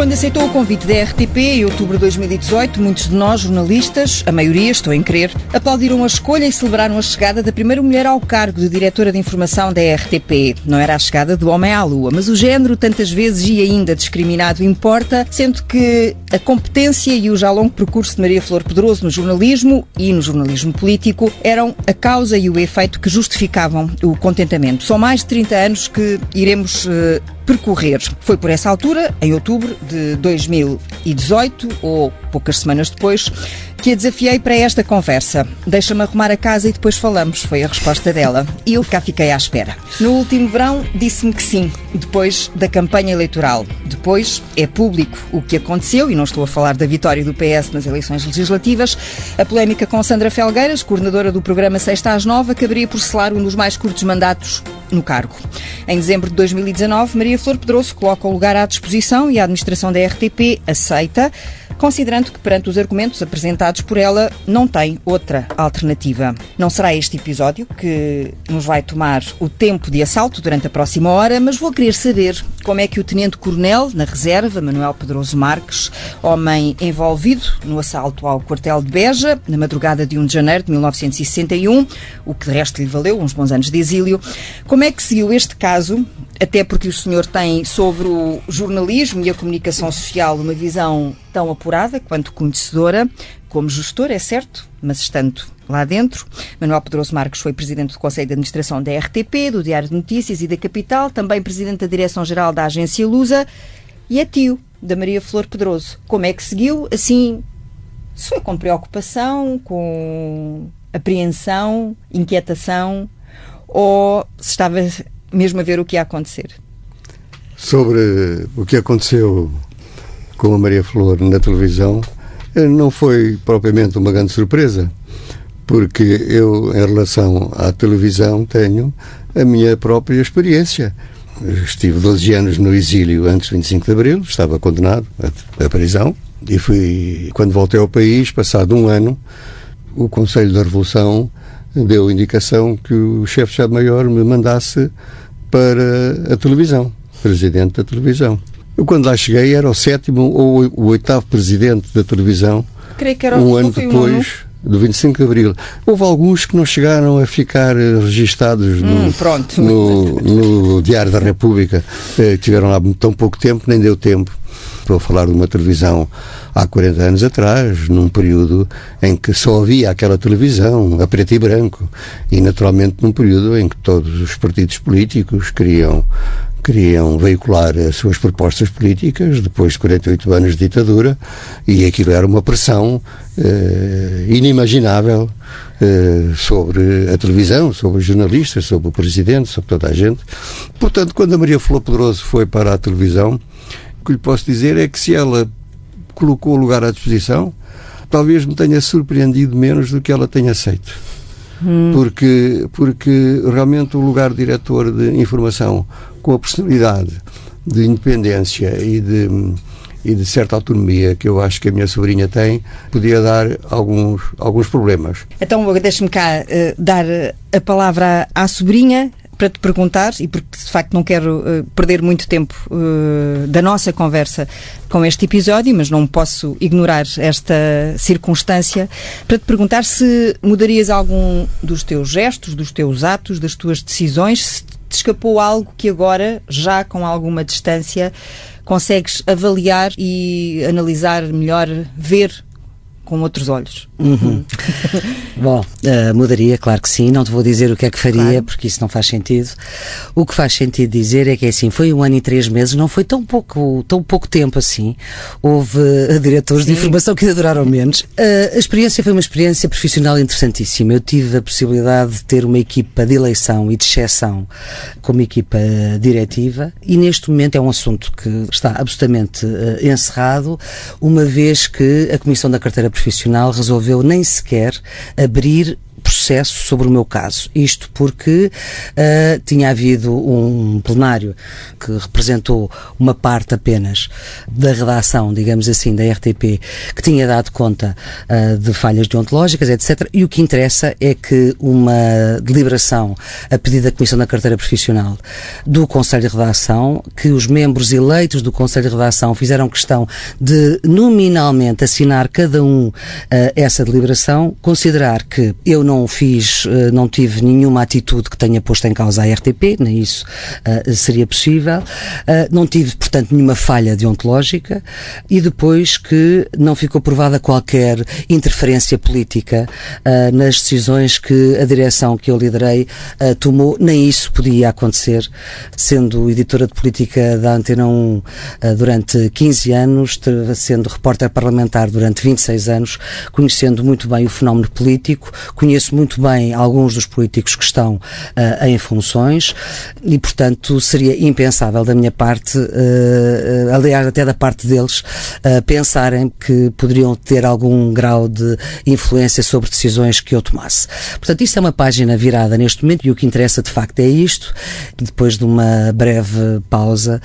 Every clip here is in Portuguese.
Quando aceitou o convite da RTP em outubro de 2018, muitos de nós, jornalistas, a maioria, estou em crer, aplaudiram a escolha e celebraram a chegada da primeira mulher ao cargo de diretora de informação da RTP. Não era a chegada do homem à lua, mas o género, tantas vezes e ainda discriminado, importa, sendo que a competência e o já longo percurso de Maria Flor Pedroso no jornalismo e no jornalismo político eram a causa e o efeito que justificavam o contentamento. São mais de 30 anos que iremos uh, percorrer. Foi por essa altura, em outubro de 2018, ou poucas semanas depois, que a desafiei para esta conversa. Deixa-me arrumar a casa e depois falamos, foi a resposta dela. E eu cá fiquei à espera. No último verão, disse-me que sim, depois da campanha eleitoral. Depois, é público o que aconteceu, e não estou a falar da vitória do PS nas eleições legislativas, a polémica com Sandra Felgueiras, coordenadora do programa Sexta às Nove, acabaria por selar um dos mais curtos mandatos no cargo. Em dezembro de 2019, Maria Flor Pedroso coloca o lugar à disposição e a administração da RTP aceita, considerando que, perante os argumentos apresentados por ela, não tem outra alternativa. Não será este episódio que nos vai tomar o tempo de assalto durante a próxima hora, mas vou querer saber como é que o Tenente-Coronel, na reserva, Manuel Pedroso Marques, homem envolvido no assalto ao quartel de Beja, na madrugada de 1 de janeiro de 1961, o que de resto lhe valeu uns bons anos de exílio, como é que seguiu este caso, até porque o senhor tem sobre o jornalismo e a comunicação social uma visão tão apurada quanto conhecedora, como gestor, é certo, mas estando lá dentro. Manuel Pedroso Marques foi presidente do Conselho de Administração da RTP, do Diário de Notícias e da Capital, também presidente da Direção-Geral da Agência Lusa e é tio da Maria Flor Pedroso. Como é que seguiu? Assim, se foi com preocupação, com apreensão, inquietação, ou se estava mesmo a ver o que ia acontecer? Sobre o que aconteceu com a Maria Flor na televisão, eh, não foi propriamente uma grande surpresa, porque eu, em relação à televisão, tenho a minha própria experiência. Estive 12 anos no exílio antes do 25 de Abril, estava condenado à prisão, e fui, quando voltei ao país, passado um ano, o Conselho da Revolução deu indicação que o chefe de Estado-Maior me mandasse para a televisão, presidente da televisão. Eu, quando lá cheguei, era o sétimo ou o oitavo presidente da televisão. Creio que era um ano depois um do 25 de Abril. Houve alguns que não chegaram a ficar registados no, hum, no, no, Diário da República. Eh, tiveram lá tão pouco tempo, nem deu tempo. Estou a falar de uma televisão há 40 anos atrás, num período em que só havia aquela televisão, a preto e branco, e naturalmente num período em que todos os partidos políticos queriam queriam veicular as suas propostas políticas depois de 48 anos de ditadura e aquilo era uma pressão eh, inimaginável eh, sobre a televisão, sobre os jornalistas, sobre o presidente, sobre toda a gente. Portanto, quando a Maria Flor Pedroso foi para a televisão, o que lhe posso dizer é que se ela colocou o lugar à disposição, talvez me tenha surpreendido menos do que ela tenha aceito. Hum. Porque, porque realmente o lugar de diretor de informação com a personalidade de independência e de, e de certa autonomia que eu acho que a minha sobrinha tem, podia dar alguns, alguns problemas. Então, deixe-me cá uh, dar a palavra à sobrinha para te perguntar, e porque de facto não quero uh, perder muito tempo uh, da nossa conversa com este episódio, mas não posso ignorar esta circunstância, para te perguntar se mudarias algum dos teus gestos, dos teus atos, das tuas decisões, se te escapou algo que agora, já com alguma distância, consegues avaliar e analisar melhor, ver com outros olhos. Uhum. Bom, uh, mudaria, claro que sim. Não te vou dizer o que é que faria, claro. porque isso não faz sentido. O que faz sentido dizer é que é assim, foi um ano e três meses, não foi tão pouco, tão pouco tempo assim. Houve uh, diretores sim. de informação que ainda duraram menos. Uh, a experiência foi uma experiência profissional interessantíssima. Eu tive a possibilidade de ter uma equipa de eleição e de exceção como equipa diretiva e neste momento é um assunto que está absolutamente encerrado, uma vez que a Comissão da Carteira profissional resolveu nem sequer abrir processo sobre o meu caso. Isto porque uh, tinha havido um plenário que representou uma parte apenas da redação, digamos assim, da RTP, que tinha dado conta uh, de falhas deontológicas, etc. E o que interessa é que uma deliberação a pedido da Comissão da Carteira Profissional do Conselho de Redação, que os membros eleitos do Conselho de Redação fizeram questão de nominalmente assinar cada um uh, essa deliberação, considerar que eu não fiz, uh, não tive nenhuma atitude que tenha posto em causa a RTP, nem isso uh, seria possível, não tive, portanto, nenhuma falha deontológica. E depois que não ficou provada qualquer interferência política nas decisões que a direção que eu liderei tomou, nem isso podia acontecer, sendo editora de política da Antena 1 durante 15 anos, sendo repórter parlamentar durante 26 anos, conhecendo muito bem o fenómeno político, conheço muito bem alguns dos políticos que estão uh, em funções e, portanto, seria impensável da minha parte, uh, aliás, até da parte deles, uh, pensarem que poderiam ter algum grau de influência sobre decisões que eu tomasse. Portanto, isto é uma página virada neste momento e o que interessa de facto é isto. Depois de uma breve pausa,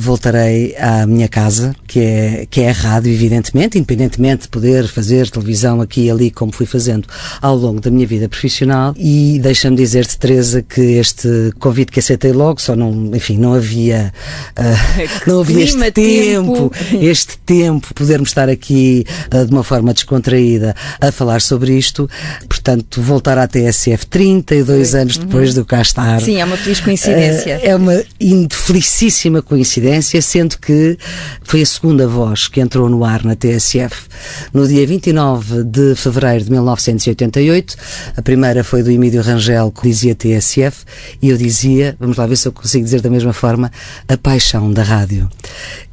voltarei à minha casa, que é, que é a rádio, evidentemente, independentemente de poder fazer televisão aqui e ali, como fui fazendo ao longo da minha vida profissional. E deixa-me dizer-te, Teresa, que este convite que aceitei logo, só não, enfim, não havia, uh, não havia este tempo, este tempo, podermos estar aqui uh, de uma forma descontraída a falar sobre isto. Portanto, voltar à TSF 32 anos uhum. depois do cá estar. Sim, é uma feliz coincidência. Uh, é uma infelicíssima coincidência, sendo que foi a segunda voz que entrou no ar na TSF no dia 29 de fevereiro de 1988. A primeira foi do Emílio Rangel, que dizia TSF, e eu dizia, vamos lá ver se eu consigo dizer da mesma forma, a paixão da rádio.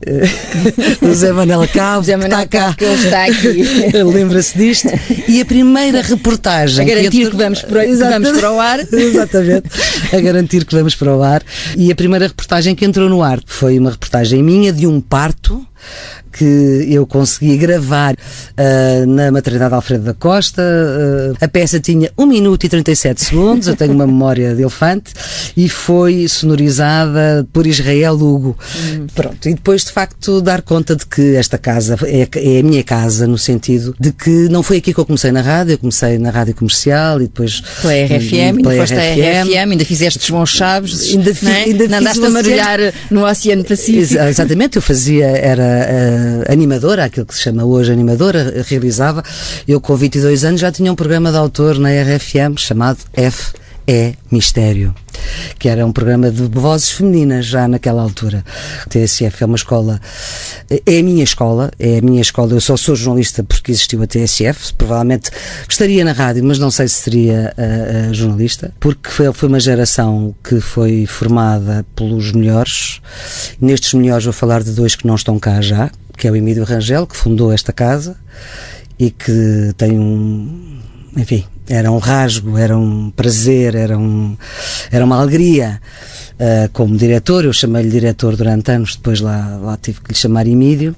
José Manuel Cabo, José Manuel está cá. Que está aqui. Lembra-se disto. E a primeira reportagem. A garantir que vamos, para, que vamos para o ar. Exatamente. A garantir que vamos para o ar. E a primeira reportagem que entrou no ar foi uma reportagem minha de um parto que eu consegui gravar uh, na maternidade Alfredo da Costa. Uh, a peça tinha 1 minuto e 37 segundos, eu tenho uma memória de elefante, e foi sonorizada por Israel Hugo. Uhum. Pronto, e depois de facto dar conta de que esta casa é, é, a minha casa, no sentido de que não foi aqui que eu comecei na rádio, eu comecei na rádio comercial e depois. Pela RFM, ainda foste a RFM, ainda fizeste os bons chaves, ainda, fi, é? ainda andaste a mergulhar no Oceano Pacífico. Exatamente, eu fazia, era. Uh, animadora, aquilo que se chama hoje animadora, realizava. Eu, com 22 anos, já tinha um programa de autor na RFM chamado F é Mistério, que era um programa de vozes femininas já naquela altura. A TSF é uma escola, é a minha escola, é a minha escola. Eu só sou jornalista porque existiu a TSF. Provavelmente estaria na rádio, mas não sei se seria uh, uh, jornalista, porque foi, foi uma geração que foi formada pelos melhores. Nestes melhores vou falar de dois que não estão cá já, que é o Emílio Rangel, que fundou esta casa e que tem um, enfim, era um rasgo, era um prazer, era, um, era uma alegria. Uh, como diretor, eu chamei-lhe diretor durante anos, depois lá, lá tive que lhe chamar Emílio,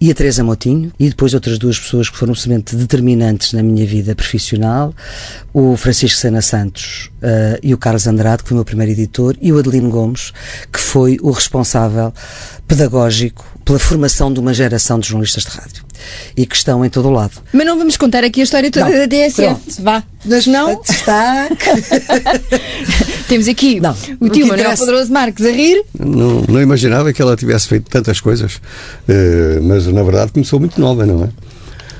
e a Teresa Motinho, e depois outras duas pessoas que foram absolutamente determinantes na minha vida profissional, o Francisco Sena Santos uh, e o Carlos Andrade, que foi o meu primeiro editor, e o Adelino Gomes, que foi o responsável pedagógico pela formação de uma geração de jornalistas de rádio e que estão em todo o lado. Mas não vamos contar aqui a história toda não, da DSF. Vá. Mas não. Está. Temos aqui não, o tio Manuel Poderoso Marques a rir. Não, não imaginava que ela tivesse feito tantas coisas, uh, mas na verdade começou muito nova, não é?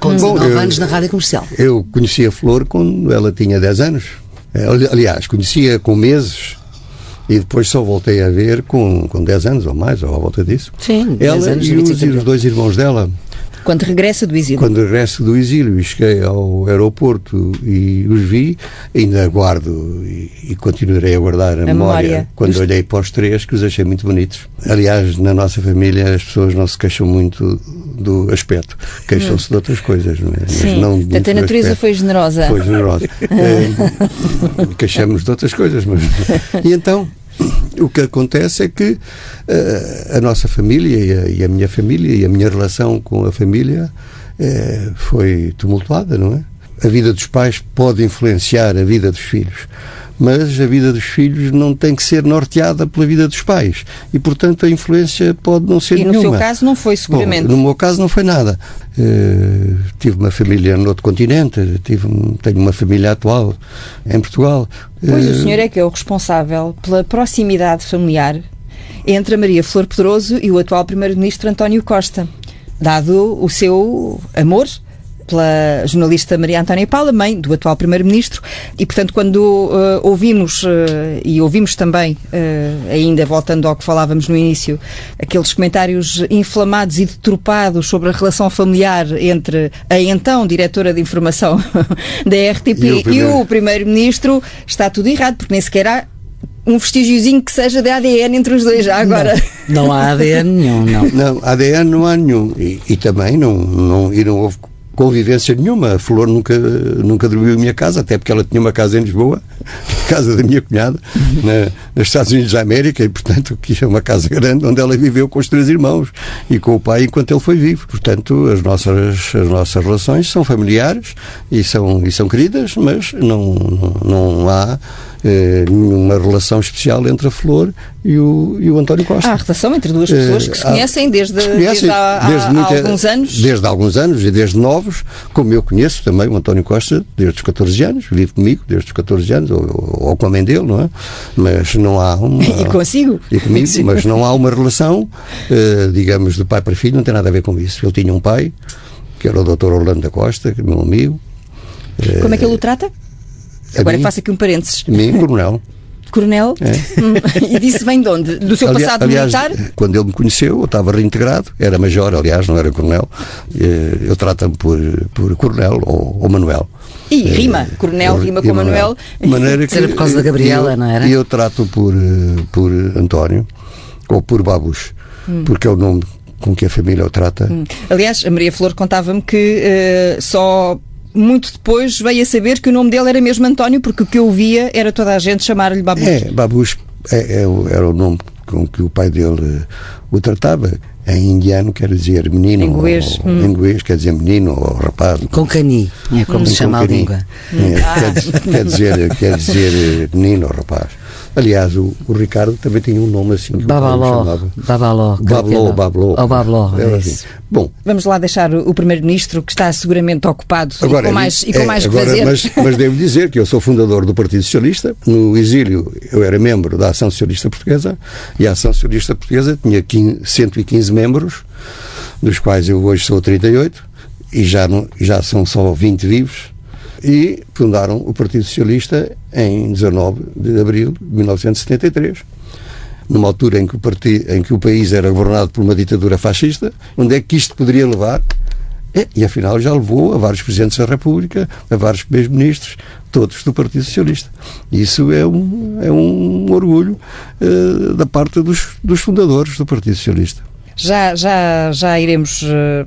Com 19 Bom, anos na rádio comercial. Eu conhecia a Flor quando ela tinha 10 anos. Eh, aliás, conhecia com meses e depois só voltei a ver com, com 10 anos ou mais, ou à volta disso. Sim, ela anos, e, os, e os dois irmãos dela. Quando regressa do exílio? Quando regresso do exílio e cheguei ao aeroporto e os vi, ainda guardo e, e continuarei a guardar a, a memória, memória, quando olhei para os três, que os achei muito bonitos. Aliás, na nossa família as pessoas não se queixam muito do aspecto, queixam-se de outras coisas, não é? Sim. Mas não Portanto, a natureza foi generosa. Foi generosa. é, queixamos de outras coisas, mas. E então, o que acontece é que uh, a nossa família e a, e a, minha família e a minha relação com a família eh, foi tumultuada, não é? A vida dos pais pode influenciar a vida dos filhos mas a vida dos filhos não tem que ser norteada pela vida dos pais. E, portanto, a influência pode não ser e nenhuma. E no seu caso não foi, seguramente? Bom, no meu caso não foi nada. Uh, tive uma família no outro continente, tive, tenho uma família atual em Portugal. Pois uh, o senhor é que é o responsável pela proximidade familiar entre a Maria Flor Pedroso e o atual Primeiro-Ministro António Costa, dado o seu amor pela jornalista Maria Antónia Paula, mãe do atual Primeiro-Ministro, e portanto quando uh, ouvimos, uh, e ouvimos também, uh, ainda voltando ao que falávamos no início, aqueles comentários inflamados e deturpados sobre a relação familiar entre a então diretora de informação da RTP e o Primeiro-Ministro, está tudo errado, porque nem sequer há um vestígiozinho que seja de ADN entre os dois já agora. Não, não há ADN nenhum, não. Não, ADN não há nenhum. E, e também não, não, e não houve convivência nenhuma. A Flor nunca, nunca dormiu em minha casa, até porque ela tinha uma casa em Lisboa, casa da minha cunhada, na, nos Estados Unidos da América, e portanto que é uma casa grande onde ela viveu com os três irmãos e com o pai enquanto ele foi vivo. Portanto, as nossas, as nossas relações são familiares e são, e são queridas, mas não, não, não há eh, nenhuma relação especial entre a Flor e o, e o António Costa. Há relação entre duas pessoas que se conhecem desde, se conhecem desde, há, desde há, muita, há alguns anos? Desde alguns anos e desde novos, como eu conheço também o António Costa desde os 14 anos, vive comigo desde os 14 anos, ou, ou com a mãe dele, não é? Mas não há uma... E consigo? E comigo, mas não há uma relação, eh, digamos, de pai para filho, não tem nada a ver com isso. Ele tinha um pai, que era o Dr. Orlando da Costa, meu amigo. Como é que ele o trata? Agora mim, faço aqui um parênteses. Mim, coronel. Coronel? É. Hum, e disse bem de onde? Do seu aliás, passado aliás, militar? Quando ele me conheceu, eu estava reintegrado, era major, aliás, não era coronel. Eh, eu trato-me por, por coronel ou, ou Manuel. E rima, coronel rima com Manuel. Maneira que, era por causa da Gabriela, eu, não era? E eu trato por, por António, ou por Babus, hum. porque é o nome com que a família o trata. Hum. Aliás, a Maria Flor contava-me que uh, só muito depois veio a saber que o nome dele era mesmo António, porque o que eu via era toda a gente chamar-lhe Babus. É, Babus é, é, era o nome com que o pai dele uh, o tratava. Em indiano quer dizer menino. Em inglês. Ou, hum. Em inglês quer dizer menino ou rapaz. Com cani, é como hum. se chama a língua. É, ah. quer, quer, dizer, quer dizer eh, menino ou rapaz. Aliás, o, o, Ricardo também tinha um nome assim que Babaló, o chamava. Babaló. Babló, Babló. Oh, Babló, é assim. Bom. Vamos lá deixar o Primeiro-Ministro, que está seguramente ocupado agora, e com mais, e com é, mais agora, que fazer. Mas, mas devo dizer que eu sou fundador do Partido Socialista. No exílio, eu era membro da Ação Socialista Portuguesa e a Ação Socialista Portuguesa tinha 15, 115 membros, dos quais eu hoje sou 38 e já, não, já são só 20 vivos e fundaram o Partido Socialista em 19 de abril de 1973 numa altura em que, o partido, em que o país era governado por uma ditadura fascista, onde é que isto poderia levar? E, e afinal já levou a vários presidentes da República, a vários primeiros-ministros, todos do Partido Socialista. Isso é um, é um orgulho uh, da parte dos, dos fundadores do Partido Socialista. Já, já, já iremos uh,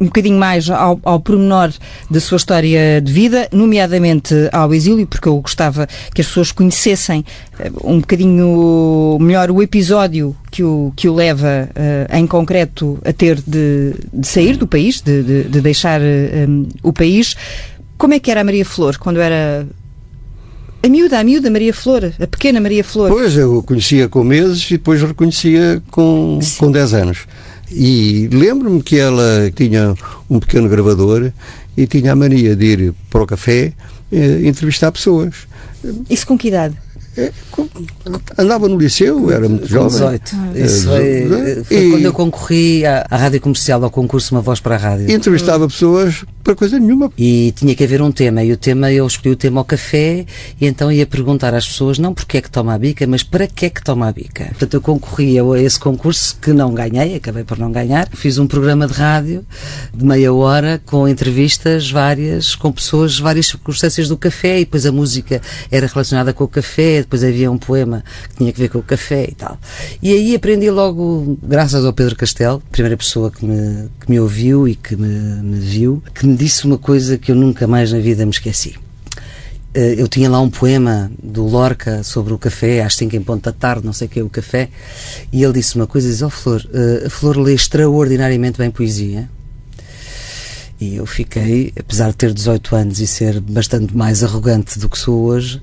um bocadinho mais ao, ao pormenor da sua história de vida, nomeadamente ao exílio, porque eu gostava que as pessoas conhecessem uh, um bocadinho melhor o episódio que o, que o leva uh, em concreto a ter de, de sair do país, de, de, de deixar um, o país. Como é que era a Maria Flor quando era a miúda, a miúda Maria Flor, a pequena Maria Flor. Pois, eu conhecia com meses e depois reconhecia com, com 10 anos. E lembro-me que ela tinha um pequeno gravador e tinha a mania de ir para o café eh, entrevistar pessoas. Isso com que idade? É, andava no liceu, era muito jovem. 18. Isso foi, foi e, quando eu concorri à, à, rádio comercial, ao concurso Uma Voz para a Rádio. Entrevistava pessoas para coisa nenhuma. E tinha que haver um tema, e o tema, eu escolhi o tema ao café, e então ia perguntar às pessoas, não porque é que toma a bica, mas para que é que toma a bica. Portanto, eu concorri a esse concurso que não ganhei, acabei por não ganhar. Fiz um programa de rádio de meia hora com entrevistas várias, com pessoas, várias circunstâncias do café, e depois a música era relacionada com o café, depois havia um poema que tinha que ver com o café e tal. E aí aprendi logo, graças ao Pedro Castelo, primeira pessoa que me, que me ouviu e que me, me viu, que me disse uma coisa que eu nunca mais na vida me esqueci eh, eu tinha lá um poema do Lorca sobre o café, às 5 em ponto da tarde, não sei o que é o café, e ele disse uma coisa, diz, ó oh, Flor, eh, a Flor lê extraordinariamente bem poesia, E eu fiquei, apesar de ter 18 anos e ser bastante mais arrogante do que sou hoje,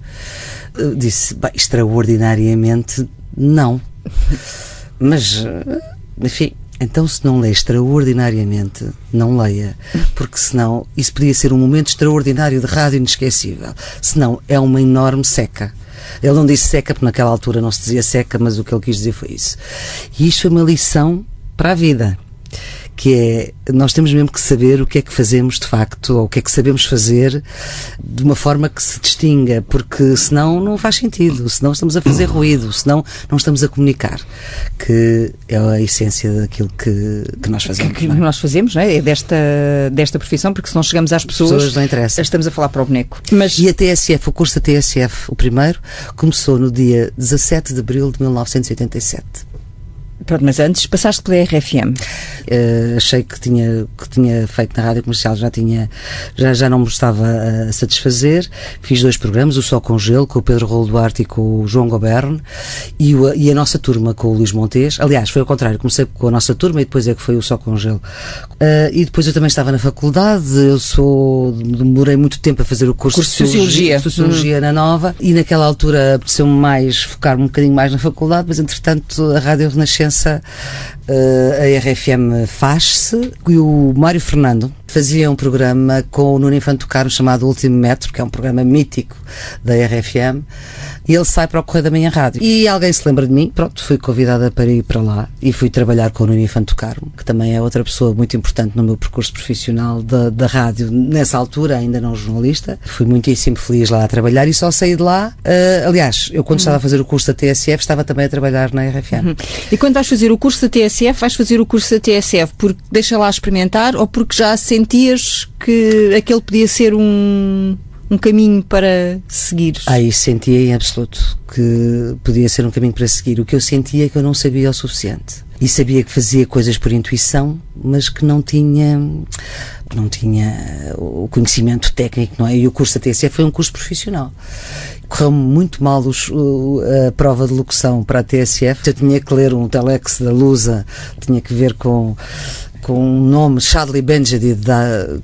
eh, disse, bem, extraordinariamente não. Mas, eh, enfim, então, se não lê extraordinariamente, não leia, porque senão isso podia ser um momento extraordinário de rádio inesquecível. Senão é uma enorme seca. Ele não disse seca, porque naquela altura não se dizia seca, mas o que ele quis dizer foi isso. E isto foi uma lição para a vida que é nós temos mesmo que saber o que é que fazemos de facto, ou o que é que sabemos fazer de uma forma que se distinga, porque senão não faz sentido, senão estamos a fazer ruído, senão não estamos a comunicar, que é a essência daquilo que, que nós fazemos. Que, que é? nós fazemos, não é? É desta, desta profissão, porque se não chegamos às pessoas, pessoas não interessa. estamos a falar para o boneco. Mas... E a TSF, o curso da TSF, o primeiro, começou no dia 17 de abril de 1987. Pronto, mas antes passaste pela RFM. Uh, eh, achei que tinha, que tinha feito na rádio comercial, já tinha, já, já não me estava a satisfazer. Fiz dois programas, o Só com Gelo, com o Pedro Rolo Duarte e com o João Gobern, e, o, e a nossa turma com o Luís Montes. Aliás, foi ao contrário, comecei com a nossa turma e depois é que foi o Só com Gelo. Uh, e depois eu também estava na faculdade, eu sou, demorei muito tempo a fazer o curso, curso de Sociologia, Sociologia hum. na Nova, e naquela altura apeteceu-me mais, focar-me um bocadinho mais na faculdade, mas entretanto a Rádio Renascença Uh, a RFM faz-se e o Mário Fernando fazia um programa com o Nuno Infanto Caro chamado Último Metro, que é um programa mítico da RFM, e ele sai para o Correio da Manhã Rádio. E alguém se lembra de mim, pronto, fui convidada para ir para lá e fui trabalhar com o Nuno Infanto Caro, que também é outra pessoa muito importante no meu percurso profissional da, da rádio, nessa altura, ainda não jornalista. Fui muitíssimo feliz lá a trabalhar e só saí de lá. Uh, aliás, eu quando uhum. estava a fazer o curso da TSF, estava também a trabalhar na RFM. Uhum. E quando vais fazer o curso da TSF, vais fazer o curso da TSF porque deixa lá experimentar ou porque já sentias que aquele podia ser um um caminho para seguir? Ah, isso sentia em absoluto que podia ser um caminho para seguir. O que eu sentia é que eu não sabia o suficiente. E sabia que fazia coisas por intuição, mas que não tinha não tinha o conhecimento técnico, não é? E o curso da TSE foi um curso profissional. Correu muito mal os, a prova de locução para a TSF. Eu tinha que ler um telex da Lusa, tinha que ver com com um nome, Shadley Benjedid,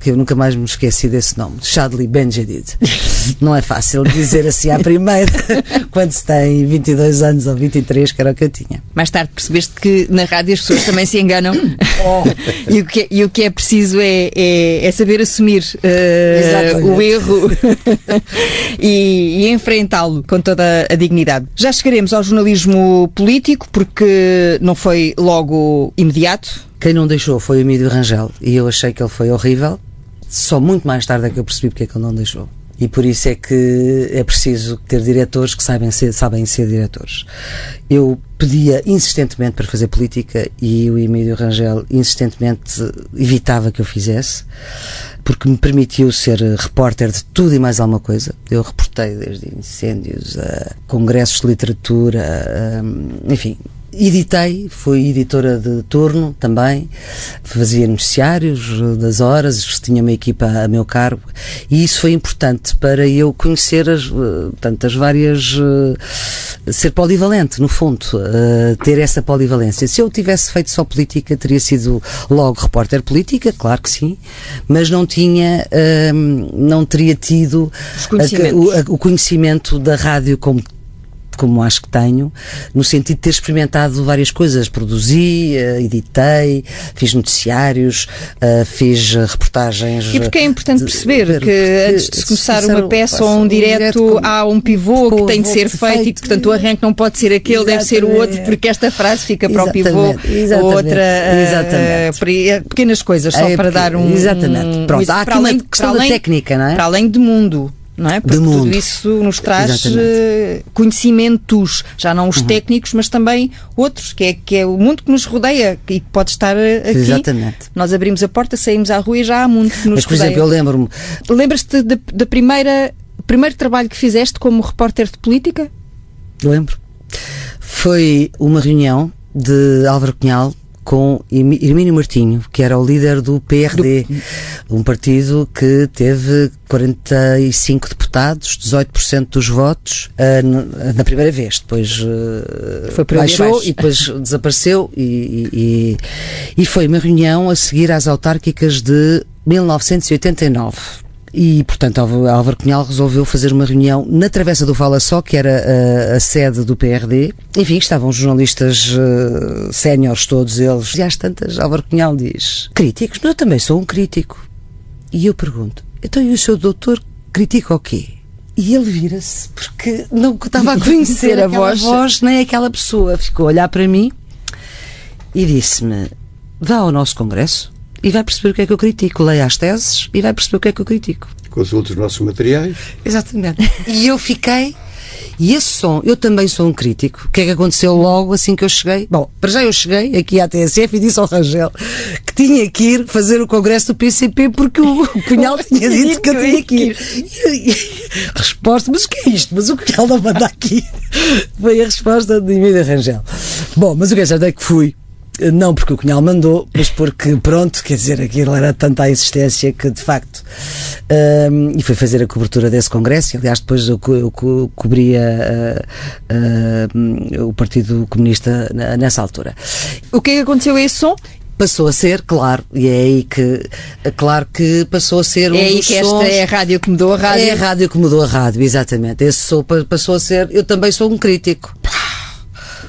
que eu nunca mais me esqueci desse nome, Shadley Benjedid. Não é fácil dizer assim à primeira, quando se tem 22 anos ou 23, que era o que eu tinha. Mais tarde percebeste que na rádio as pessoas também se enganam oh. e, o que, é, e o que é preciso é, é, é saber assumir uh, o erro e, e enfrentá-lo com toda a dignidade. Já chegaremos ao jornalismo político, porque não foi logo imediato quem não deixou foi o Emílio Rangel e eu achei que ele foi horrível. Só muito mais tarde é que eu percebi porque é que ele não deixou. E por isso é que é preciso ter diretores que sabem ser, sabem ser diretores. Eu pedia insistentemente para fazer política e o Emílio Rangel insistentemente evitava que eu fizesse, porque me permitiu ser repórter de tudo e mais alguma coisa. Eu reportei desde incêndios a congressos de literatura, a, enfim, Editei, fui editora de turno também, fazia noticiários das horas, tinha uma equipa a meu cargo e isso foi importante para eu conhecer as, portanto, as várias. ser polivalente, no fundo, ter essa polivalência. Se eu tivesse feito só política, teria sido logo repórter política, claro que sim, mas não tinha, não teria tido o, o conhecimento da rádio como como acho que tenho, no sentido de ter experimentado várias coisas. Produzi, uh, editei, fiz noticiários, uh, fiz reportagens. E porque é importante de, perceber de, que antes de se começar uma peça ou um direto, há um pivô que tem de ser feito, feito, e, portanto, o arranque não pode ser aquele, exatamente. deve ser o outro, porque esta frase fica para exatamente. o pivô, exatamente. outra. Uh, pequenas coisas, só é para dar um. Exatamente. Pronto, há aqui uma questão da técnica, não é? Para além de mundo não é? Porque tudo isso nos traz Exatamente. Eh, conhecimentos, já não os uhum. técnicos, mas também outros, que é, que é o mundo que nos rodeia e que pode estar eh, aqui. Exatamente. Nós abrimos a porta, saímos à rua e já há mundo que nos mas, por rodeia. exemplo, eu lembro-me. Lembras-te da primeira primeiro trabalho que fizeste como repórter de política? Lembro. Foi uma reunião de Álvaro Cunhal com Hermínio Martinho, que era o líder do PRD, do... um partido que teve 45 deputados, 18% dos votos uh, na primeira vez, depois uh, baixou e depois desapareceu e, e, e, foi uma reunião a seguir às autárquicas de 1989. E, portanto, Álvaro Cunhal resolveu fazer uma reunião na Travessa do Fala Só, que era a, a sede do PRD. Enfim, estavam jornalistas uh, séniores, todos eles. E às tantas, Álvaro Cunhal diz: Críticos? Mas eu também sou um crítico. E eu pergunto: então e o seu doutor critica o quê? E ele vira-se, porque não estava a conhecer a voz, voz, nem aquela pessoa. Ficou a olhar para mim e disse-me: vá ao nosso congresso e vai perceber o que é que eu critico. Leia as teses e vai perceber o que é que eu critico. Consulte os nossos materiais. Exatamente. e eu fiquei. E esse som, eu também sou um crítico. O que é que aconteceu logo assim que eu cheguei? Bom, para já eu cheguei aqui à TSF e disse ao Rangel que tinha que ir fazer o congresso do PCP porque o Cunhal tinha dito que eu tinha que ir. E, e, resposta, mas o que é isto? Mas o Cunhal não manda aqui. Foi a resposta de Emília Rangel. Bom, mas o que é certo é que fui não porque o Cunhal mandou, mas porque, pronto, quer dizer, aquilo era tanta a insistência que, de facto, um, e foi fazer a cobertura desse congresso. Aliás, depois eu, eu, eu cobria uh, uh, o Partido Comunista nessa altura. O que é que aconteceu a esse som? passou a ser, claro, e é aí que, claro que passou a ser um é aí que esta é a rádio que mudou a rádio. É a rádio que mudou a rádio, exatamente. Esse som passou a ser, eu também sou um crítico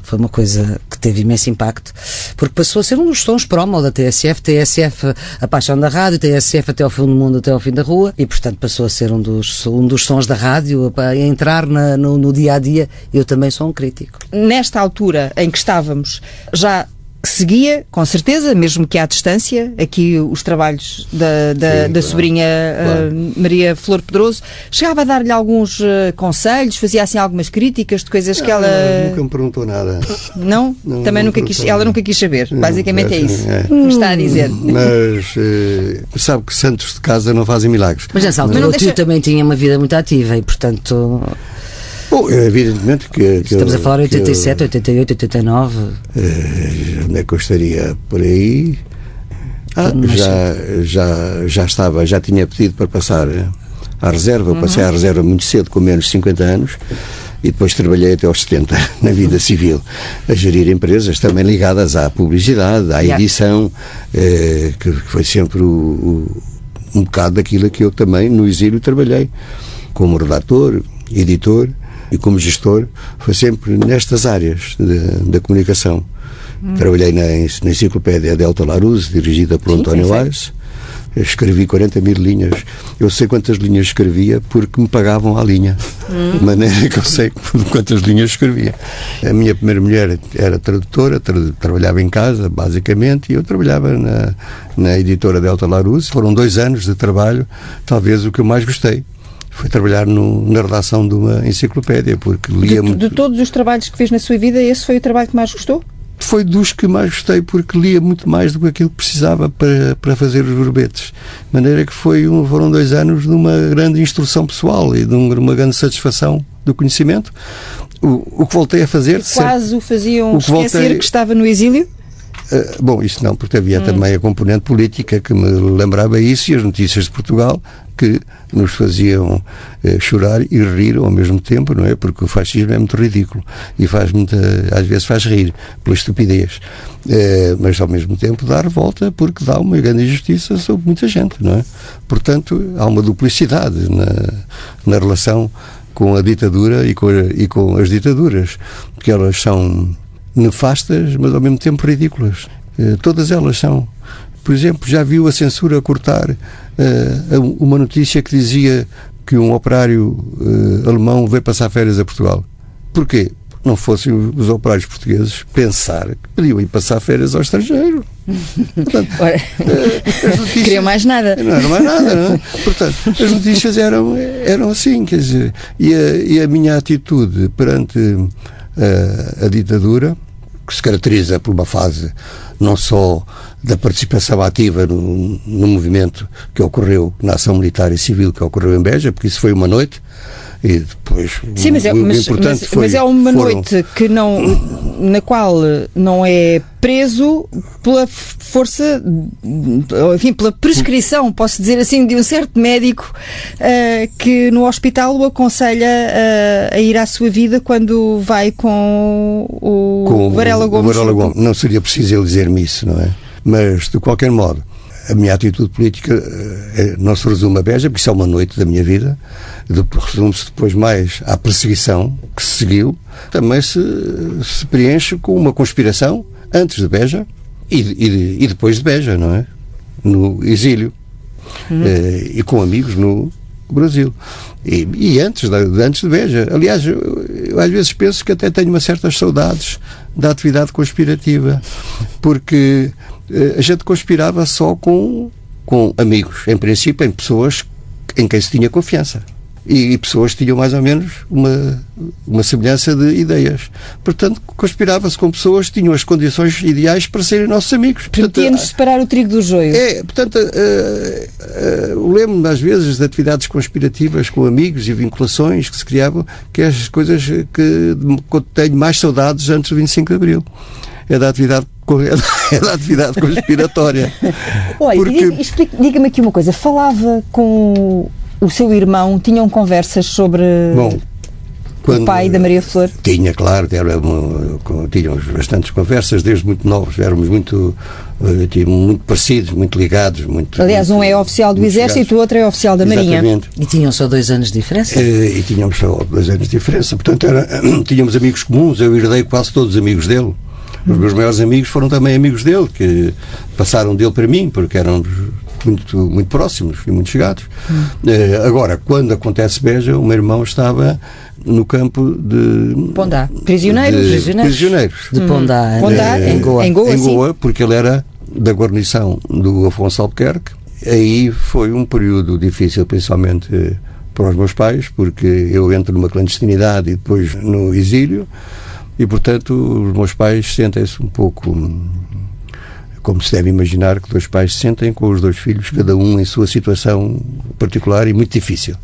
foi uma coisa que teve imenso impacto, porque passou a ser um dos sons promo da TSF, TSF a paixão da rádio, TSF até ao fim do mundo, até ao fim da rua, e portanto passou a ser um dos, um dos sons da rádio, a entrar na, no, no dia a dia. Eu também sou um crítico. Nesta altura em que estávamos, já seguia, com certeza, mesmo que à distância, aqui os trabalhos da, da, Sim, da claro. sobrinha claro. Uh, Maria Flor Pedroso. Chegava a dar-lhe alguns uh, conselhos, fazia assim algumas críticas de coisas não, que ela. Nunca me perguntou nada. Não? não Também nunca quis. Ela nunca quis saber. Não, Basicamente é, é isso. É. Me está a dizer. Mas uh, sabe que santos de casa não fazem milagres. Mas nessa altura, o tio também tinha uma vida muito ativa e, portanto. Bom, evidentemente que. que Estamos eu, a falar de 87, eu, 88, 89. onde é que eu estaria? Por aí. Ah, já, já, já estava, já tinha pedido para passar à reserva. Uhum. Passei à reserva muito cedo, com menos de 50 anos, e depois trabalhei até aos 70 na vida civil, a gerir empresas também ligadas à publicidade, à edição, eh, que foi sempre o, o, um bocado daquilo que eu também no exílio trabalhei, como redator, editor e como gestor foi sempre nestas áreas da comunicação. Hum. Trabalhei na, na enciclopédia Delta Larus, dirigida por Sim, António Aires. Escrevi 40 mil linhas. Eu sei quantas linhas escrevia porque me pagavam a linha. Hum. De maneira que eu sei quantas linhas escrevia. A minha primeira mulher era tradutora, tra trabalhava em casa, basicamente, e eu trabalhava na, na editora Delta Larus. Foram dois anos de trabalho, talvez o que eu mais gostei foi trabalhar no, na redação de uma enciclopédia, porque lia de, muito. De todos os trabalhos que fez na sua vida, esse foi o trabalho que mais gostou? Foi dos que mais gostei, porque lia muito mais do que aquilo que precisava para, para fazer os verbetes. De maneira que foi um, foram dois anos de uma grande instrução pessoal e de uma grande satisfação do conhecimento. O, o que voltei a fazer. Quase o faziam o que esquecer voltei... que estava no exílio? Uh, bom, isso não, porque havia hum. também a componente política que me lembrava isso e as notícias de Portugal que nos faziam eh, chorar e rir ao mesmo tempo, não é? Porque o fascismo é muito ridículo e faz muita, às vezes faz rir pela estupidez, eh, mas ao mesmo tempo dá revolta porque dá uma grande injustiça sobre muita gente, não é? Portanto, há uma duplicidade na, na relação com a ditadura e com, a, e com as ditaduras, porque elas são nefastas, mas ao mesmo tempo ridículas. Eh, todas elas são. Por exemplo, já viu a censura cortar uh, uma notícia que dizia que um operário uh, alemão veio passar férias a Portugal. Porquê? Não fossem os operários portugueses pensar que podiam ir passar férias ao estrangeiro. Portanto, Ora, notícias, queria mais nada. Não era mais nada, não é? Portanto, as notícias eram, eram assim, quer dizer, e a, e a minha atitude perante a ditadura, que se caracteriza por uma fase não só da participação ativa no, no, movimento que ocorreu na ação militar e civil que ocorreu em Beja, porque isso foi uma noite e depois Sim, mas é, mas, mas, foi, mas é uma foram... noite que não, na qual não é preso pela força, enfim, pela prescrição, posso dizer assim, de um certo médico uh, que no hospital o aconselha uh, a ir à sua vida quando vai com o com Varela Gomes. Varela Gomes. Não seria preciso ele dizer-me isso, não é? Mas, de qualquer modo, a minha atitude política uh, não se resume a Beja, porque isso é uma noite da minha vida, resume-se depois mais à perseguição que se seguiu, também se, se preenche com uma conspiração antes de Beja e, e, e depois de Beja, não é? No exílio. Uhum. Uh, e com amigos no Brasil. E, e, antes, de, antes de Beja. Aliás, eu, eu, às vezes penso que até tenho umas certas saudades da atividade conspirativa, porque a gente conspirava só com, com amigos, em princípio, em pessoas em quem se tinha confiança e, pessoas tinham mais ou menos uma, uma semelhança de ideias. Portanto, conspirava-se com pessoas que tinham as condições ideais para serem nossos amigos. Permitia-nos separar o trigo do joio. É, portanto, uh, uh, lembro-me às vezes de atividades conspirativas com amigos e vinculações que se criavam, que é as coisas que tenho mais saudades antes do 25 de Abril. É da atividade é da atividade conspiratória. Olha, Porque... diga-me aqui uma coisa. Falava com o seu irmão tinham conversas sobre Bom, quando, o pai da Maria Flor? Tinha, claro, tínhamos bastantes conversas desde muito novos, éramos muito, eh, muito parecidos, muito ligados. Muito, Aliás, muito, um é oficial do Exército e o outro é oficial da Marinha. Exatamente. E tinham só dois anos de diferença? E, e tínhamos só dois anos de diferença, portanto era, tínhamos amigos comuns, eu herdei quase todos os amigos dele. Os meus maiores amigos foram também amigos dele, que passaram dele para mim, porque eram muito, muito próximos e muito chegados. Hum. Uh, agora, quando acontece Beja, o meu irmão estava no campo de. Pondá. Prisioneiros. De, prisioneiros. prisioneiros. De Pondá. Pondá, em Goa. Em Goa, em Goa porque ele era da guarnição do Afonso Albuquerque. Aí foi um período difícil, principalmente eh, para os meus pais, porque eu entro numa clandestinidade e depois no exílio, e portanto os meus pais sentem-se um pouco como se deve imaginar que dois pais se sentem com os dois filhos, cada um em sua situação particular e muito difícil.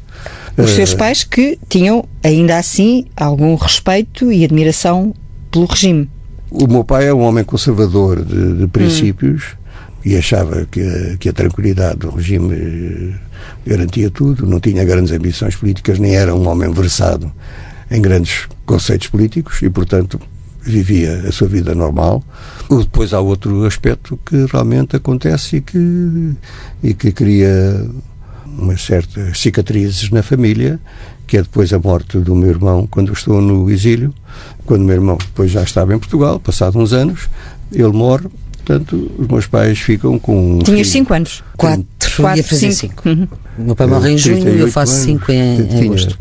Os seus pais que tinham, ainda assim, algum respeito e admiração pelo regime. O meu pai é um homem conservador de, de princípios hum. e achava que a, que a tranquilidade do regime eh, garantia tudo, não tinha grandes ambições políticas, nem era um homem versado em grandes conceitos políticos e, portanto, vivia a sua vida normal. Depois há outro aspecto que realmente acontece e que, e que cria umas certas cicatrizes na família, que é depois a morte do meu irmão quando eu estou no exílio. Quando o meu irmão depois já estava em Portugal, passado uns anos, ele morre. Portanto, os meus pais ficam com. Tinhas 5 anos? 4. Ia fazer 5. Uhum. Meu pai morre em junho e eu faço 5 em, agosto.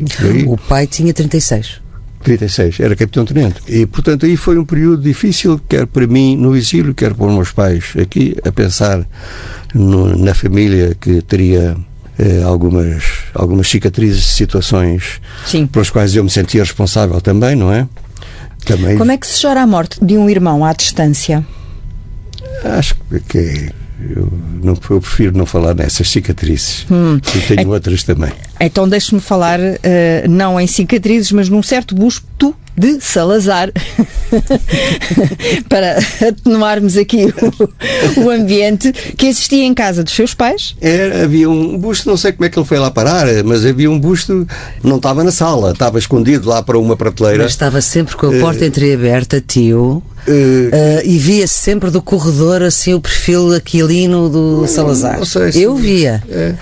O pai tinha 36. 36, era capitão-tenente. E, portanto, aí foi um período difícil, quer para mim no exílio, quer para os meus pais aqui, a pensar no, na família que teria eh, algumas, algumas cicatrizes de situações Sim. pelas quais eu me sentia responsável também, não é? Também... Como é que se chora a morte de um irmão à distância? Acho que eu, não, eu prefiro não falar nessas cicatrizes. Hum. E tenho é, outras também. Então deixe-me falar, uh, não em cicatrizes, mas num certo busto de Salazar para atenuarmos aqui o, o, ambiente que existia em casa dos seus pais. Era, havia um busto, não sei como é que ele foi lá parar, mas havia um busto, não estava na sala, estava escondido lá para uma prateleira. Mas estava sempre com a porta uh, entreaberta, tio. Uh, uh, e via -se sempre do corredor assim o perfil aquilino do Salazar. Não sei se, Eu via. É.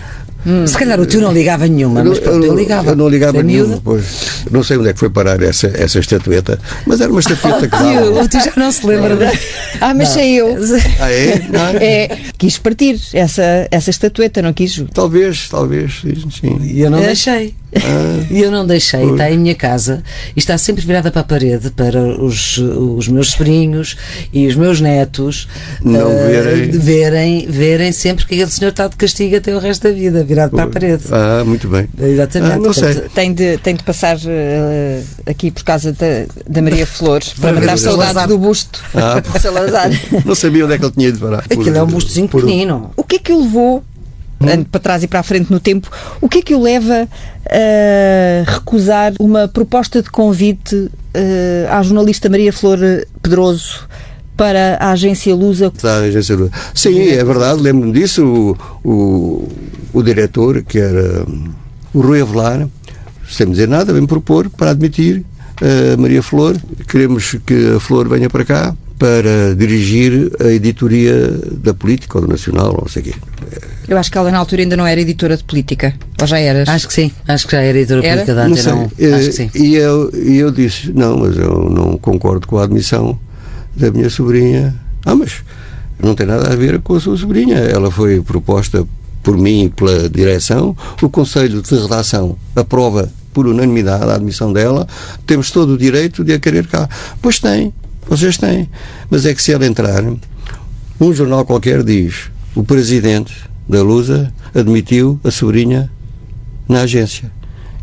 Hum. Se calhar o tio não ligava nenhuma, mas pronto, eu, ligava. Eu não ligava nenhuma, pois. Não sei onde é que foi parar essa, essa estatueta, mas era uma estatueta que dava. O tio já não se lembra da. Ah, mas sei eu. Ah, é? é? Quis partir essa, essa estatueta, não quis? Talvez, talvez, sim. E eu não deixei. Ah, e eu não deixei, pois. está em minha casa e está sempre virada para a parede para os, os meus sobrinhos e os meus netos não uh, verem. verem. verem sempre que aquele senhor está de castigo até o resto da vida, virado pois. para a parede. Ah, muito bem. Exatamente. Ah, não sei. Tem de, tem de passar uh, aqui por causa da, da Maria Flores para matar saudades do busto ah, Salazar. Não sabia onde é que ele tinha de parar. Aquilo é um bustozinho por... pequenino. O que é que o levou hum? para trás e para a frente no tempo, o que é que o leva a recusar uma proposta de convite uh, à jornalista Maria Flor Pedroso para a agência Lusa? A agência Lusa. Sim, é verdade, lembro-me disso. O, o, o diretor, que era o Rui Avelar, sem dizer nada, vem propor para admitir a Maria Flor. Queremos que a Flor venha para cá para dirigir a editoria da política ou do nacional, ou não sei o quê. Eu acho que ela na altura ainda não era editora de política. Ou já eras? Acho que sim. Acho que já era editora Era? política da Não sei. Antena 1. Eh, Acho que sim. E eu, e eu disse, não, mas eu não concordo com a admissão da minha sobrinha. Ah, mas não tem nada a ver com a sua sobrinha. Ela foi proposta por mim e pela direção. O Conselho de Redação aprova por unanimidade a admissão dela. Temos todo o direito de a querer cá. Pois tem, vocês têm. Mas é que se ela entrar, um jornal qualquer diz, o presidente da Lusa admitiu a sobrinha na agência.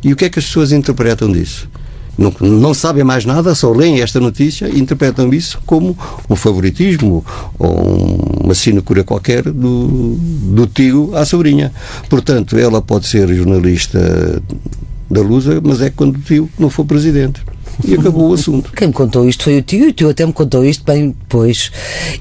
E o que é que as pessoas interpretam disso? Não, não sabem mais nada, só leem esta notícia e interpretam isso como um favoritismo ou uma sinecura qualquer do, do tio à sobrinha. Portanto, ela pode ser jornalista da Lusa, mas é quando o tio não for presidente. E acabou o assunto. Quem me contou isto foi o tio, e o tio até me contou isto bem depois.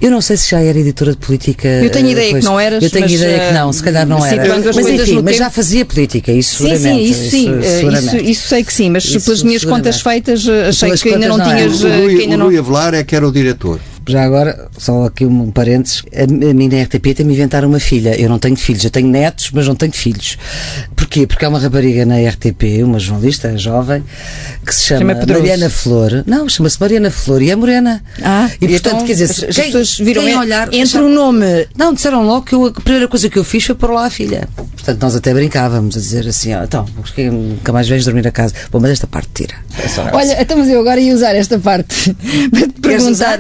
Eu não sei se já era editora de política. Eu tenho ideia depois. que não eras, Eu tenho mas, ideia eh, que não, se calhar não era. situando as Mas enfim, mas tempo- já fazia política, isso Sim, sim, isso sim, eh, isso, isso sei que sim, mas Isso pelas minhas contas feitas eh, achei que ainda não não tinhas. O eh, que Rui, ainda o não... Rui Avelar é que era o diretor. Já agora, só aqui um parênteses, a, a mim na RTP tem-me inventaram uma filha. Eu não tenho filhos, eu tenho netos, mas não tenho filhos. Porquê? Porque há uma rapariga na RTP, uma jornalista jovem, que se chama Chama. Mariana Flor. Não, chama-se Mariana Flor e é morena. Ah, e portanto, então, quer dizer, as- se- as quem- pessoas viram quem olhar, entre o nome. Não, disseram logo que eu, a primeira coisa que eu fiz foi pôr lá a filha. Portanto, nós até brincávamos a dizer assim: ó, então, porque nunca mais vens dormir a casa. Bom, mas esta parte tira. É. Olha, então mas eu agora ia usar esta parte para te perguntar.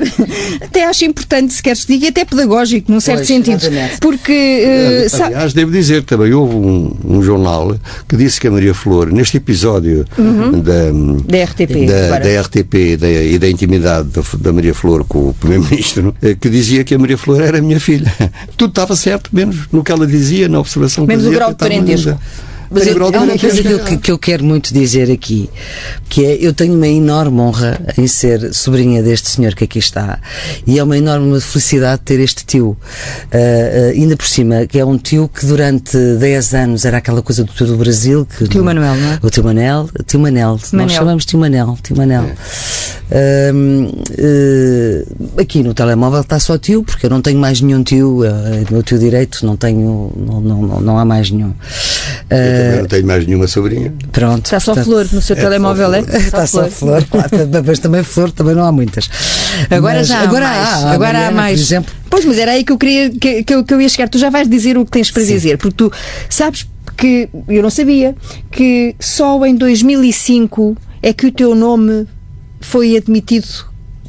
Até acho importante, se queres que diga, e até pedagógico, num certo Pois, sentido. exatamente. Porque, sa- Aliás, devo dizer que também houve um, um jornal que disse que a Maria Flor, neste episódio da, Da RTP, da, da RTP e da, e da intimidade da, da Maria Flor com o Primeiro-Ministro, eh, que dizia que a Maria Flor era a minha filha. Tudo estava certo, menos no que ela dizia, na observação Menos que o fazia, grau de parentesco. Mas eu, há uma coisa que eu, que- que eu quero muito dizer aqui, que é, eu tenho uma enorme honra em ser sobrinha deste senhor que aqui está, e é uma enorme felicidade ter este tio, Ah, ah, ainda por cima, que é um tio que durante 10 anos era aquela coisa do tio do Brasil, que Tio Manuel, não é? O tio Manel, tio Manel, Manel. nós chamamos tio Manel, tio Manel. Ahm, eh, aqui no telemóvel está só tio, porque eu não tenho mais nenhum tio, eh, meu tio direito, não tenho, não, não, não, não há mais nenhum. Eu Também não tenho mais nenhuma sobrinha. Pronto. está só portanto, flor no seu é telemóvel, só é? Está só flor, claro, mas também flor também não há muitas. Agora Mas já há agora mais. há, agora há mais. Por exemplo, Pois, mas era aí que eu queria que, que, eu- que eu ia chegar. Tu já vais dizer o que tens para dizer, porque tu sabes que eu não sabia que só em 2005 é que o teu nome foi admitido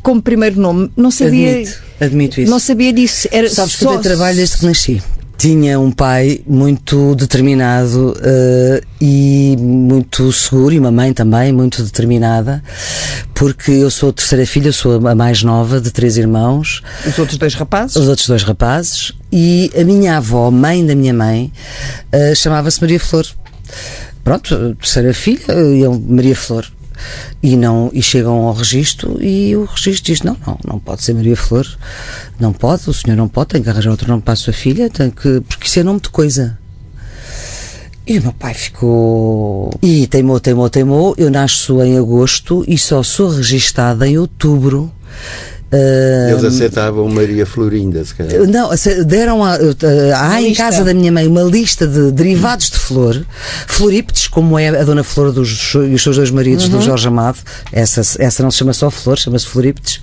como primeiro nome. Não sabia. admito, admito isso. Não sabia disso. Era Sabes que só, eu dei trabalho desde que nasci. Tinha um pai muito determinado eh, e muito seguro, e uma mãe também muito determinada, porque eu sou a terceira filha, sou a mais nova de três irmãos, Os outros dois rapazes. os outros dois rapazes, e a minha avó, mãe da minha mãe, eh, chamava-se Maria Flor. Pronto, terceira filha, eh, eu, Maria Flor. E, não, e chegam ao registro e o registro diz: não, não, não pode ser Maria Flor, não pode, o senhor não pode, tem que arranjar outro nome para a sua filha, tem que, porque isso é nome de coisa. E o meu pai ficou. E teimou, teimou, teimou. Eu nasço em agosto e só sou registada em outubro. Eles aceitavam Maria Florinda, se calhar. não, deram a, a- há em lista. casa da minha mãe uma lista de derivados de flor, floríptes, como é a Dona Flor dos, e os seus dois maridos, do Jorge Amado. Essa, essa não se chama só flor, chama-se floríptes.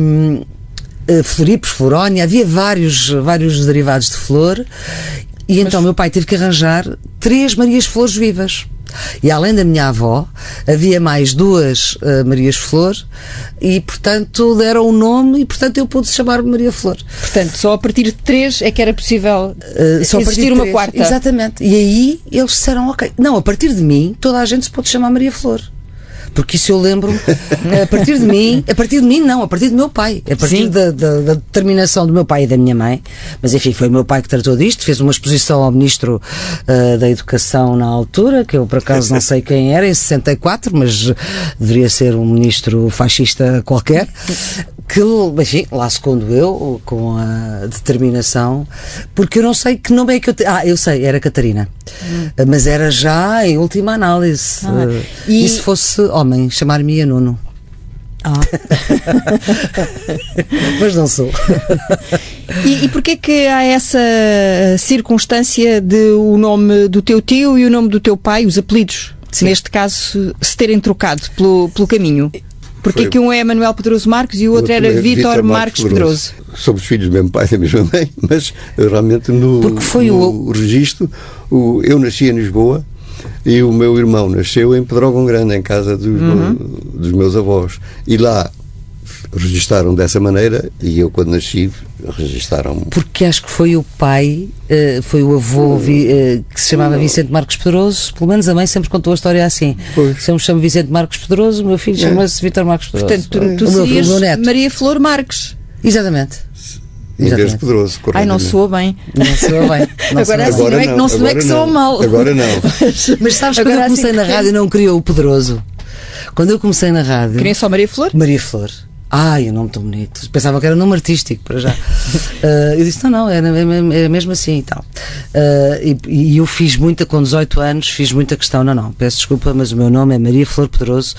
Hum, eh, Floripes, Florónia, havia vários, vários derivados de flor. E então meu pai teve que arranjar três Marias Flores vivas. E além da minha avó, havia mais duas eh, Marias Flor e, portanto, deram o nome e, portanto, eu pude chamar Maria Flor. Portanto, só a partir de três é que era possível Uh, só existir uma quarta. Exatamente. E aí eles disseram, ok, não, a partir de mim toda a gente se pode chamar Maria Flor. Porque isso eu lembro, a partir de mim, a partir de mim não, a partir do meu pai, a partir da, da- da determinação do meu pai e da minha mãe, mas enfim, foi o meu pai que tratou disto, fez uma exposição ao Ministro uh, da Educação na altura, que eu por acaso não sei quem era, em 64, mas deveria ser um ministro fascista qualquer, que, enfim, lá se condueu com a determinação, porque eu não sei que nome é que eu. Te... Ah, eu sei, era Catarina. Mas era já em última análise. Ah, Eh, e- E se fosse homem, chamar-me-ia Nuno. Ah. Mas não sou. e, e porquê que há essa circunstância de o nome do teu tio e o nome do teu pai, os apelidos, Sim. neste caso, se terem trocado pelo, pelo caminho? Porquê que um é Manuel Pedroso Marques e o outro, o outro era é Vítor Marques Pedroso? Somos filhos do mesmo pai e da mesma mãe, mas realmente no, Porque foi no o... registro, o, eu nasci em Lisboa, e o meu irmão nasceu em Pedrógão Grande, em casa dos, uhum. dos meus avós. E lá registaram dessa maneira e eu quando nasci registaram porque acho que foi o pai uh, foi o avô uh, que se chamava Vicente Marcos Pedroso pelo menos a mãe sempre contou a história assim pois. se eu me chamo Vicente Marcos Pedroso o meu filho é. chama-se Vitor Marcos Pedroso portanto tu, tu o serias Maria Flor Marques exatamente Inglês poderoso. Ai, não soa bem. Não soa bem. Não agora, assim, agora não, é que, não, não, é que soa mal. Agora não. mas, mas sabes, quando eu comecei assim, na rádio não criou o poderoso. Quando eu comecei na rádio. Queria só Maria Flor? Maria Flor. Ai, o nome tão bonito. Pensava que era um nome artístico, para já. uh, eu disse, não, não, era, é, mesmo assim e tal. Uh, e, e, eu fiz muita, com 18 anos, fiz muita questão, não, não, peço desculpa, mas o meu nome é Maria Flor Pedroso.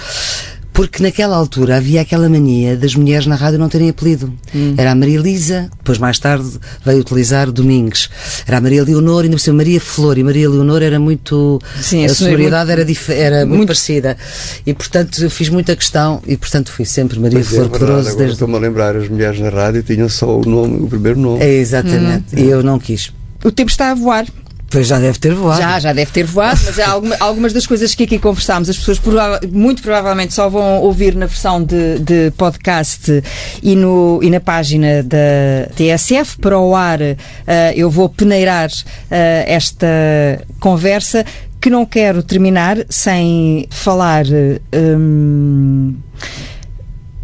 Porque naquela altura havia aquela mania das mulheres na rádio não terem apelido. Hum. Era a Maria Elisa, depois mais tarde veio utilizar Domingues. Era a Maria Leonor, ainda por cima Maria Flor. E Maria Leonor era muito. Sim, a, a sonoridade era, era muito, muito, parecida. E portanto eu fiz muita questão e portanto fui sempre Maria é, Flor é, Poderoso. Desde... Estou-me a lembrar, as mulheres na rádio tinham só o nome, o primeiro nome. É, exatamente. Hum. E eu não quis. O tempo está a voar. Pois já deve ter voado. Já, já deve ter voado, mas há alguma, algumas das coisas que aqui conversámos, as pessoas prova muito provavelmente só vão ouvir na versão de, de podcast e, no, e na página da TSF. Para o ar, uh, eu vou peneirar uh, esta conversa que não quero terminar sem falar. Um,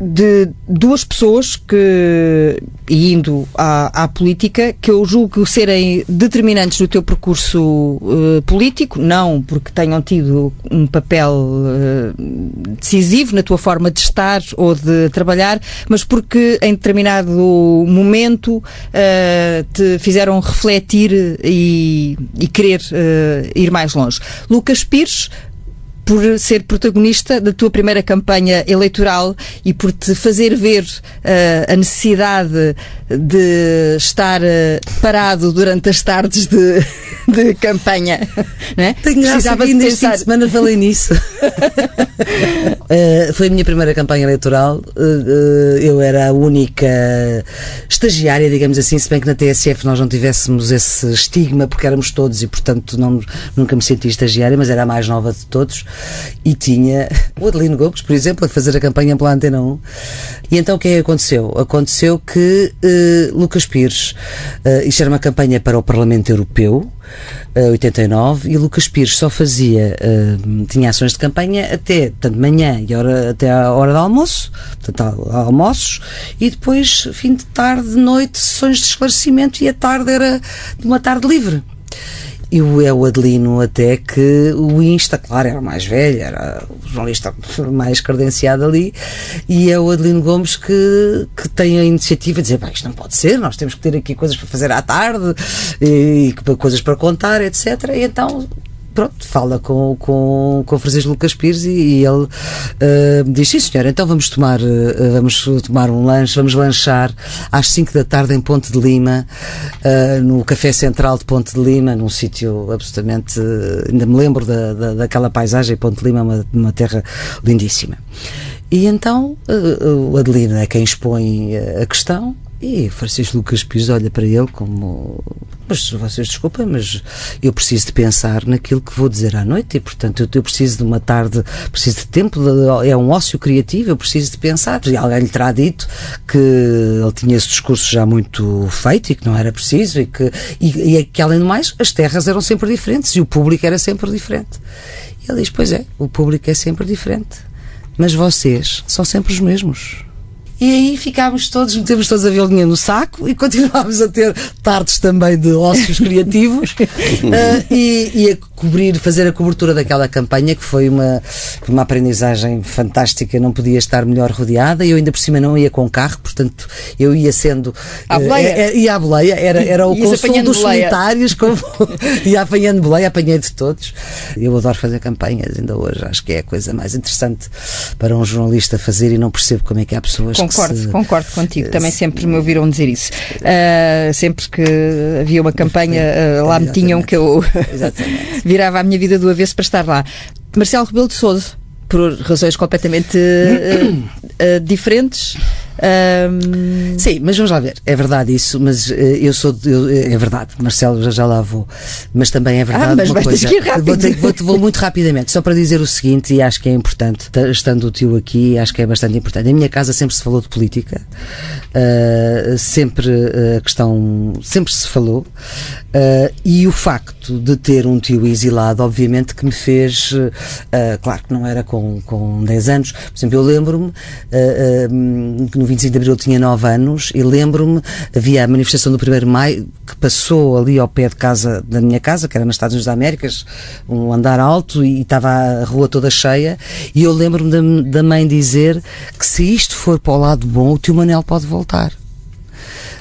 de duas pessoas que, indo à, à, política, que eu julgo serem determinantes no teu percurso uh, político, não porque tenham tido um papel uh, decisivo na tua forma de estar ou de trabalhar, mas porque em determinado momento uh, te fizeram refletir e, e querer ir mais longe. Lucas Pires por ser protagonista da tua primeira campanha eleitoral e por te fazer ver uh, a necessidade de estar uh, parado durante as tardes de, de campanha. Né? Tenho Precisava de pensar. De semana falei nisso. uh, foi a minha primeira campanha eleitoral. eu era a única estagiária, digamos assim, se bem que na TSF nós não tivéssemos esse estigma, porque éramos todos e, portanto, não, nunca me senti estagiária, mas era a mais nova de todos e tinha o Adelino Gomes, por exemplo, a fazer a campanha pela Antena 1. E então o que é que aconteceu? Aconteceu que uh, Lucas Pires, uh, isto era uma campanha para o Parlamento Europeu, uh, 89, e Lucas Pires só fazia, uh, tinha ações de campanha até, tanto manhã e hora, até a hora do almoço, portanto, almoços, e depois, fim de tarde, de noite, sessões de esclarecimento, e a tarde era uma tarde livre. E o, é o Adelino até que o Insta, claro, era mais velho, era o jornalista mais credenciado ali, e é o Adelino Gomes que, que tem a iniciativa de dizer, isto não pode ser, nós temos que ter aqui coisas para fazer à tarde, e, e coisas para contar, etc. E então pronto, fala com, com, com Francisco Lucas Pires e, e ele uh, diz, sim senhor, então vamos tomar, uh, vamos tomar um lanche, vamos lanchar às 5 da tarde em Ponte de Lima, uh, no Café Central de Ponte de Lima, num sítio absolutamente, ainda me lembro da, da, daquela paisagem, Ponte de Lima, uma, uma terra lindíssima. E então o Adelino é quem expõe a questão e Francisco Lucas Pires olha para ele como mas vocês desculpem, mas eu preciso de pensar naquilo que vou dizer à noite e, portanto, eu, eu preciso de uma tarde, preciso de tempo, de, é um ócio criativo, eu preciso de pensar. E alguém lhe terá dito que ele tinha esse discurso já muito feito e que não era preciso e que, e, e que além do mais, as terras eram sempre diferentes e o público era sempre diferente. E ele diz: Pois é, o público é sempre diferente, mas vocês são sempre os mesmos. E aí ficámos todos, metemos todos a violinha no saco e continuámos a ter tardes também de ócios criativos uh, e, e, a cobrir, fazer a cobertura daquela campanha que foi uma, uma aprendizagem fantástica, não podia estar melhor rodeada. Eu ainda por cima não ia com carro, portanto eu ia sendo. À boleia? Uh, ia à boleia, era, era o consumo dos solitários, como, ia apanhando boleia, apanhei de todos. Eu adoro fazer campanhas ainda hoje, acho que é a coisa mais interessante para um jornalista fazer e não percebo como é que há pessoas Concordo, se... concordo contigo. Também sempre me ouviram dizer isso. Uh, sempre que havia uma campanha, uh, lá me tinham que eu virava a minha vida do avesso para estar lá. Marcelo Rebelo de Souza, por razões completamente uh, diferentes. Um... Sim, mas vamos lá ver. É verdade isso, mas uh, eu sou. Eu, é verdade, Marcelo, já, já lá vou. Mas também é verdade ah, mas uma coisa. Vou, ter, vou, vou, muito rapidamente, só para dizer o seguinte, e acho que é importante, estando o tio aqui, acho que é bastante importante. Em minha casa sempre se falou de política, uh, sempre a questão. sempre se falou, uh, e o facto de ter um tio exilado, obviamente, que me fez. claro que não era com, com 10 anos, por exemplo, eu lembro-me que no 25 de Abril tinha 9 anos e lembro-me, havia a manifestação do 1 de Maio que passou ali ao pé de casa, da minha casa, que era nos Estados Unidos da América, um andar alto e estava a rua toda cheia e eu lembro-me da, da mãe dizer que se isto for para o lado bom, o tio Manel pode voltar.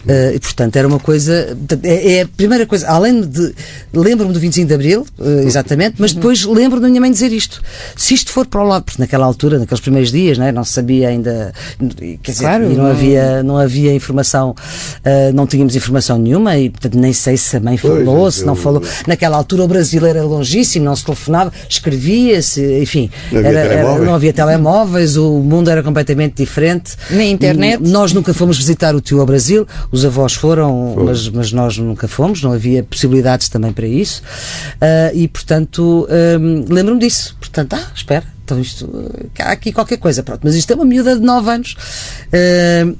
Uh, e, portanto, era uma coisa. É, é a primeira coisa. Além de. Lembro-me do 25 de Abril, uh, exatamente, mas depois lembro da minha mãe dizer isto. Se isto for para o lado. Porque naquela altura, naqueles primeiros dias, não, é? não se sabia ainda. Quer dizer, claro, não, havia, não havia informação. Uh, não tínhamos informação nenhuma e, portanto, nem sei se a mãe falou, pois, se eu... não falou. Naquela altura, o Brasil era longíssimo, não se telefonava, escrevia-se, enfim. Não havia, era, era, não havia telemóveis, o mundo era completamente diferente. Nem internet. Nós nunca fomos visitar o tio ao Brasil os avós foram, mas, mas, nós nunca fomos, não havia possibilidades também para isso. Uh, e, portanto, um, lembro-me disso. Portanto, ah, espera, então isto, há aqui qualquer coisa, pronto. Mas isto é uma miúda de 9 anos. Uh,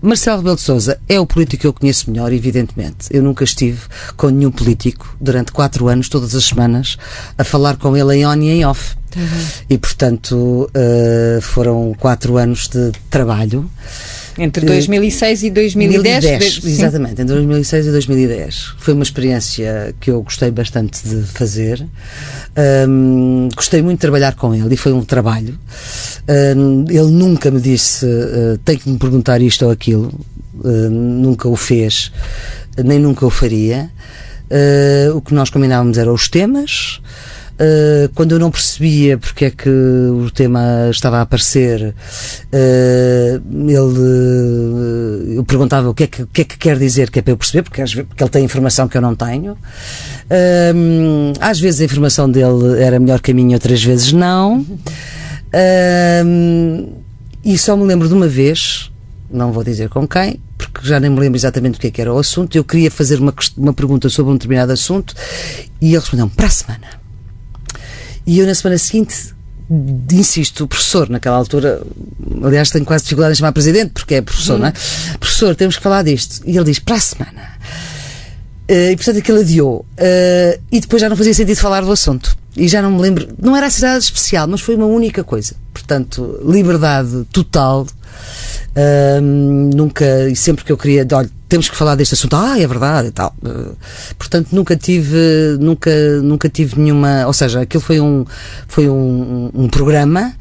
Marcelo Rebelo de Sousa é o político que eu conheço melhor, evidentemente. Eu nunca estive com nenhum político durante quatro anos, todas as semanas, a falar com ele em on e em off. Uhum. E, portanto, uh, foram quatro anos de trabalho. Entre 2006 e 2010? 2010 exatamente, entre 2006 e 2010. Foi uma experiência que eu gostei bastante de fazer. Um, gostei muito de trabalhar com ele e foi um trabalho. Um, ele nunca me disse uh, tem que me perguntar isto ou aquilo. Uh, nunca o fez, nem nunca o faria. Uh, o que nós combinávamos eram os temas. Uh, quando eu não percebia porque é que o tema estava a aparecer, uh, ele, uh, eu perguntava o que, é que, o que é que quer dizer, que é para eu perceber, porque, porque ele tem informação que eu não tenho. às vezes a informação dele era melhor que a minha, outras vezes não. e só me lembro de uma vez, não vou dizer com quem, porque já nem me lembro exatamente o que, é que era o assunto. Eu queria fazer uma, uma pergunta sobre um determinado assunto e ele respondeu para a semana. E eu, na semana seguinte, insisto, o professor, naquela altura, aliás, tenho quase dificuldade em chamar presidente, porque é professor, uhum. não é? Professor, temos que falar disto. E ele diz, para a semana. Uh, e portanto aquilo adiou. Uh, e depois já não fazia sentido falar do assunto. E já não me lembro. Não era assim nada especial, mas foi uma única coisa. Portanto, liberdade total. Uh, nunca, e sempre que eu queria, olha, temos que falar deste assunto, ah, é verdade e tal. Uh, portanto, nunca tive, nunca, nunca tive nenhuma, ou seja, aquilo foi um, foi um, um programa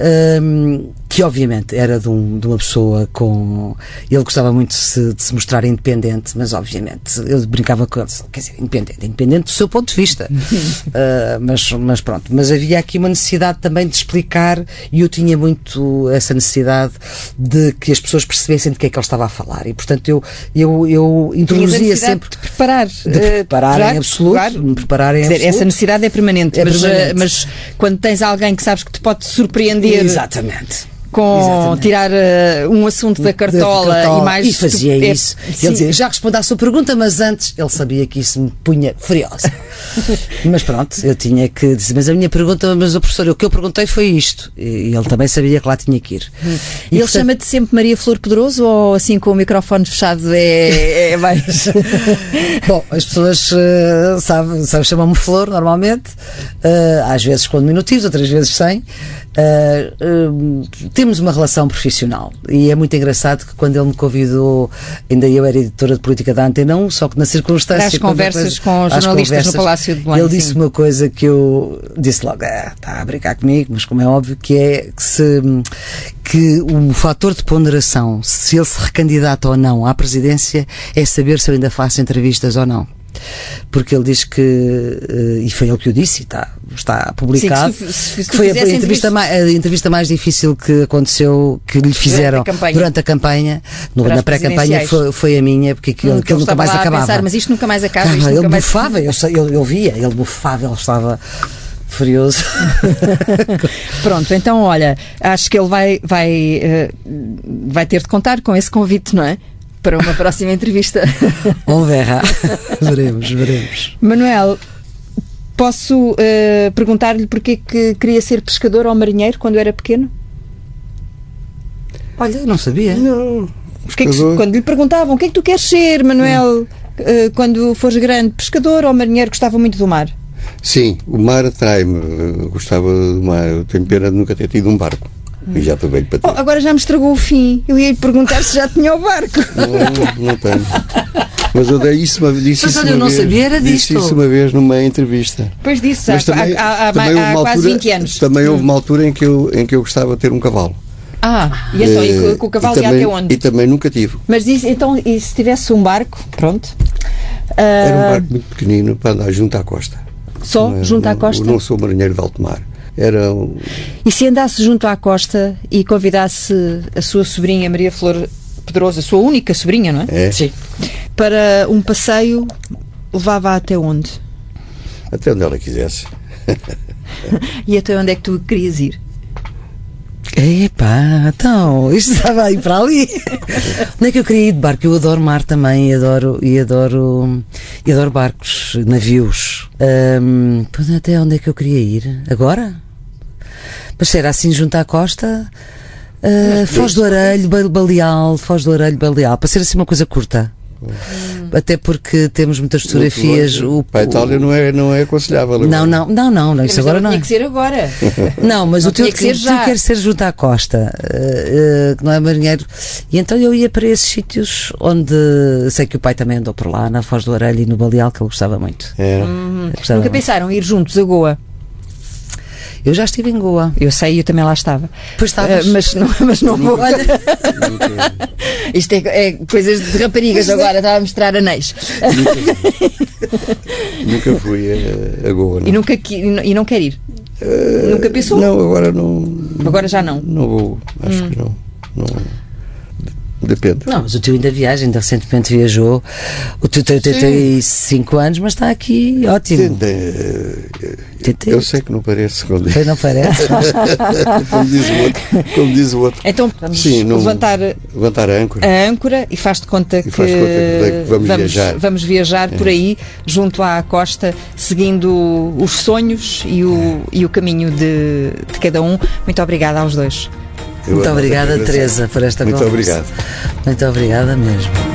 um, que obviamente era de, um, de, uma pessoa com. Ele gostava muito de se, de se, mostrar independente, mas obviamente ele brincava com ele, quer dizer, independente, independente do seu ponto de vista. uh, mas, mas pronto, mas havia aqui uma necessidade também de explicar e eu tinha muito essa necessidade de que as pessoas percebessem de que é que ele estava a falar e portanto eu, eu, eu introduzia sempre. De preparar. De preparar uh, em absoluto. Claro. Me preparar em dizer, absoluto. Essa necessidade é permanente, é mas, permanente. Uh, mas quando tens alguém que sabes que te pode surpreender. Exatamente com Exatamente. tirar uh, um assunto da cartola, cartola, e mais. E fazia tu, é, isso. É, ele dizia, já respondi à sua pergunta, mas antes ele sabia que isso me punha furiosa. mas pronto, eu tinha que dizer, mas a minha pergunta, mas o professor, o que eu perguntei foi isto. E ele também sabia que lá tinha que ir. Hum. E, e ele portanto... chama-te sempre Maria Flor Pedroso ou assim com o microfone fechado é, é mais. Bom, as pessoas uh, sabem, sabem chamam-me Flor normalmente, uh, às vezes com diminutivos, outras vezes sem. Uh, uh, temos uma relação profissional e é muito engraçado que quando ele me convidou, ainda eu era editora de política da Antena 1, só que na circunstância. Às conversas com jornalistas conversas, no Palácio de Belém. Ele disse sim. uma coisa que eu disse logo: ah, está a brincar comigo, mas como é óbvio, que é que se que o fator de ponderação, se ele se recandidata ou não à presidência, é saber se eu ainda faço entrevistas ou não porque ele diz que, uh, e foi ele que o disse, está, está publicado, Sim, que, se, se, se que foi a entrevista, mais, a entrevista mais difícil que aconteceu, que lhe fizeram durante a campanha, durante a campanha no, na pré-campanha, foi, foi, a minha, porque aquilo, hum, aquilo nunca mais acabava. Pensar, mas isto nunca mais acaba. Ah, ele mais... bufava, eu, eu, eu via, ele bufava, ele estava furioso. Pronto, então olha, acho que ele vai, vai, uh, vai ter de contar com esse convite, não é? Para uma próxima entrevista. On verra. veremos, veremos. Manuel, posso uh, perguntar-lhe porque que queria ser pescador ou marinheiro quando era pequeno? Olha, não sabia. Não. Porque é que, quando lhe perguntavam o que é que tu queres ser, Manuel, uh, quando fores grande, pescador ou marinheiro, gostava muito do mar? Sim, o mar atrai-me. Gostava do mar. Eu tenho pena de nunca ter tido um barco. E já estou velho para ter. Oh, agora já me estragou o fim. Eu ia lhe perguntar se já tinha o barco. Não, não tenho. Mas eu dei isso uma, disse Mas isso eu não vez, sabia era disto. Disse isso uma vez numa entrevista. Pois disse, há, também, há, há, também há, quase altura, 20 anos. Também houve hum. uma altura em que, eu, em que eu gostava de ter um cavalo. Ah, e então, e com, o cavalo ia até onde? E também nunca tive. Mas disse, então, e se tivesse um barco, pronto? Uh... Era um ah, barco muito pequenino para andar junto à costa. Só não, junto à costa? Não sou marinheiro de alto mar era um... E se andasse junto à costa e convidasse a sua sobrinha Maria Flor Pedrosa, a sua única sobrinha, não é? É. Sim. Para um passeio, levava até onde? Até onde ela quisesse. e até onde é que tu querias ir? Epá, então, isto estava aí para ali. Onde é que eu queria ir de barco? Eu adoro mar também e adoro, e adoro, e adoro barcos, navios. Um, até onde é que eu queria ir? Agora? Mas era assim junto à costa, uh, Foz do Arelho, Baleal, Foz do Arelho, Baleal, para ser assim uma coisa curta. Hum. Até porque temos muitas fotografias. O, para a Itália não é, não é aconselhável. Agora. Não, não, não, não, não isso agora não. Tinha que ser agora. Não, mas não o teu que ser já. tu queres ser junto à costa, uh, que não é marinheiro. E então eu ia para esses sítios onde sei que o pai também andou por lá, na Foz do Arelho e no Baleal, que ele gostava muito. É. Hum, gostava Nunca muito. pensaram ir juntos a Goa? Eu já estive em Goa. Eu sei, eu também lá estava. Pois estavas. Uh, mas não, mas não vou. Olha. Isto é, é, coisas de raparigas agora, estava a mostrar anéis. Nunca, nunca fui a, a Goa. Não. E, nunca, e não quer ir? Uh, nunca pensou? Não, agora não. Agora já não? Não vou, acho hum. que não. não depende. Não, mas o teu ainda viaja, ainda recentemente viajou. O teu tem 85 anos, mas está aqui ótimo. Eu sei que não parece quando diz. Não parece? como, diz o outro, como diz o outro. Então vamos Sim, levantar, levantar a âncora. A âncora e faz de conta, que, faz conta que vamos, vamos, viajar, vamos viajar é. por aí, junto à costa, seguindo os sonhos e o, e o caminho de, de cada um. Muito obrigada aos dois. Muito obrigada, Teresa, por esta Muito conversa. Muito obrigado. Muito obrigada mesmo.